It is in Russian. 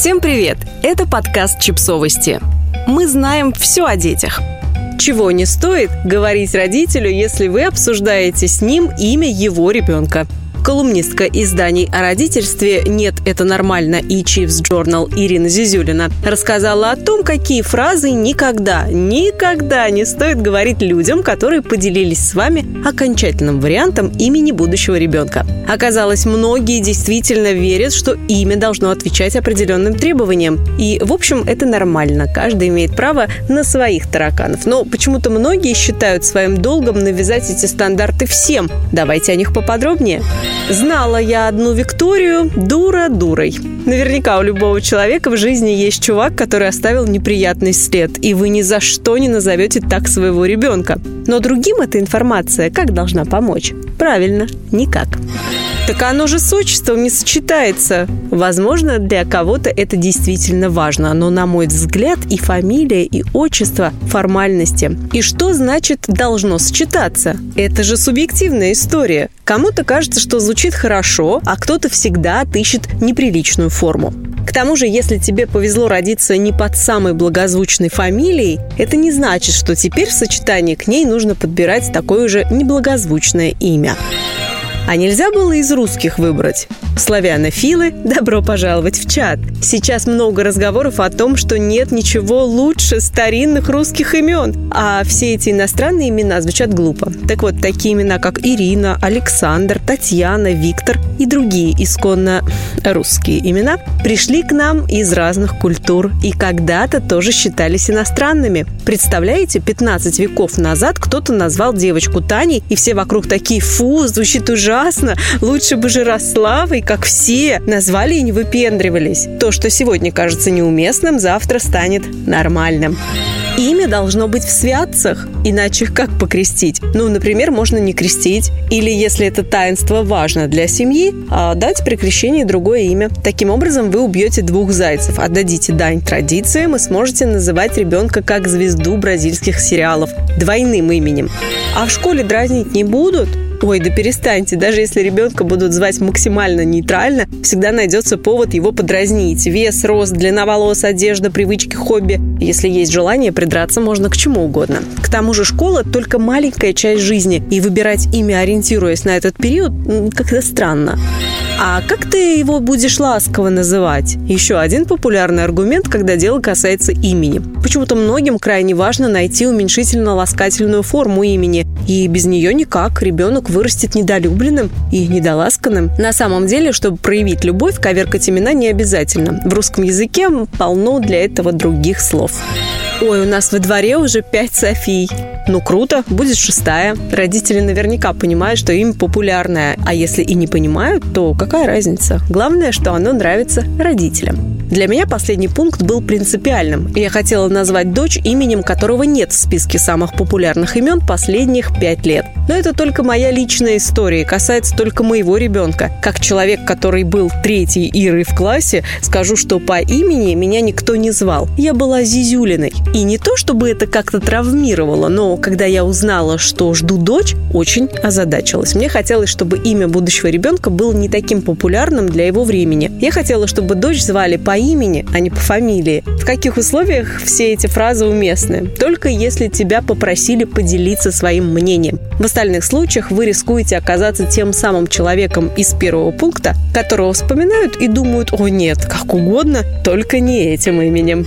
Всем привет! Это подкаст «Чипсовости». Мы знаем все о детях. Чего не стоит говорить родителю, если вы обсуждаете с ним имя его ребенка – Колумнистка изданий о родительстве «Нет, это нормально» и Chiefs Journal Ирина Зизюлина рассказала о том, какие фразы никогда, никогда не стоит говорить людям, которые поделились с вами окончательным вариантом имени будущего ребенка. Оказалось, многие действительно верят, что имя должно отвечать определенным требованиям. И, в общем, это нормально. Каждый имеет право на своих тараканов. Но почему-то многие считают своим долгом навязать эти стандарты всем. Давайте о них поподробнее. Знала я одну Викторию дура дурой. Наверняка у любого человека в жизни есть чувак, который оставил неприятный след, и вы ни за что не назовете так своего ребенка. Но другим эта информация как должна помочь? Правильно, никак. Так оно же с отчеством не сочетается. Возможно, для кого-то это действительно важно, но, на мой взгляд, и фамилия, и отчество – формальности. И что значит «должно сочетаться»? Это же субъективная история. Кому-то кажется, что звучит хорошо, а кто-то всегда отыщет неприличную форму. К тому же, если тебе повезло родиться не под самой благозвучной фамилией, это не значит, что теперь в сочетании к ней нужно подбирать такое же неблагозвучное имя. А нельзя было из русских выбрать? Славянофилы, добро пожаловать в чат. Сейчас много разговоров о том, что нет ничего лучше старинных русских имен, а все эти иностранные имена звучат глупо. Так вот, такие имена, как Ирина, Александр, Татьяна, Виктор и другие исконно русские имена пришли к нам из разных культур и когда-то тоже считались иностранными. Представляете, 15 веков назад кто-то назвал девочку Таней, и все вокруг такие «фу, звучит ужасно, лучше бы Жарославой, как все». Назвали и не выпендривались. То, что сегодня кажется неуместным, завтра станет нормальным. Имя должно быть в святцах, иначе как покрестить? Ну, например, можно не крестить, или если это таинство важно для семьи, а дать при крещении другое имя. Таким образом, вы убьете двух зайцев, отдадите дань традициям и сможете называть ребенка как звезду бразильских сериалов двойным именем. А в школе дразнить не будут? Ой, да перестаньте, даже если ребенка будут звать максимально нейтрально, всегда найдется повод его подразнить. Вес, рост, длина волос, одежда, привычки, хобби. Если есть желание, придраться можно к чему угодно. К тому же школа – только маленькая часть жизни, и выбирать имя, ориентируясь на этот период, как-то странно. А как ты его будешь ласково называть? Еще один популярный аргумент, когда дело касается имени. Почему-то многим крайне важно найти уменьшительно-ласкательную форму имени, и без нее никак ребенок вырастет недолюбленным и недоласканным. На самом деле, чтобы проявить любовь, коверкать имена не обязательно. В русском языке полно для этого других слов. Ой, у нас во дворе уже пять Софий. Ну, круто, будет шестая. Родители наверняка понимают, что имя популярное. А если и не понимают, то какая разница? Главное, что оно нравится родителям. Для меня последний пункт был принципиальным. Я хотела назвать дочь именем, которого нет в списке самых популярных имен последних пять лет. Но это только моя личная история, касается только моего ребенка. Как человек, который был третьей Ирой в классе, скажу, что по имени меня никто не звал. Я была Зизюлиной. И не то, чтобы это как-то травмировало, но когда я узнала, что жду дочь, очень озадачилась. Мне хотелось, чтобы имя будущего ребенка было не таким популярным для его времени. Я хотела, чтобы дочь звали по имени, а не по фамилии. В каких условиях все эти фразы уместны? Только если тебя попросили поделиться своим мнением. В остальных случаях вы рискуете оказаться тем самым человеком из первого пункта, которого вспоминают и думают, о нет, как угодно, только не этим именем.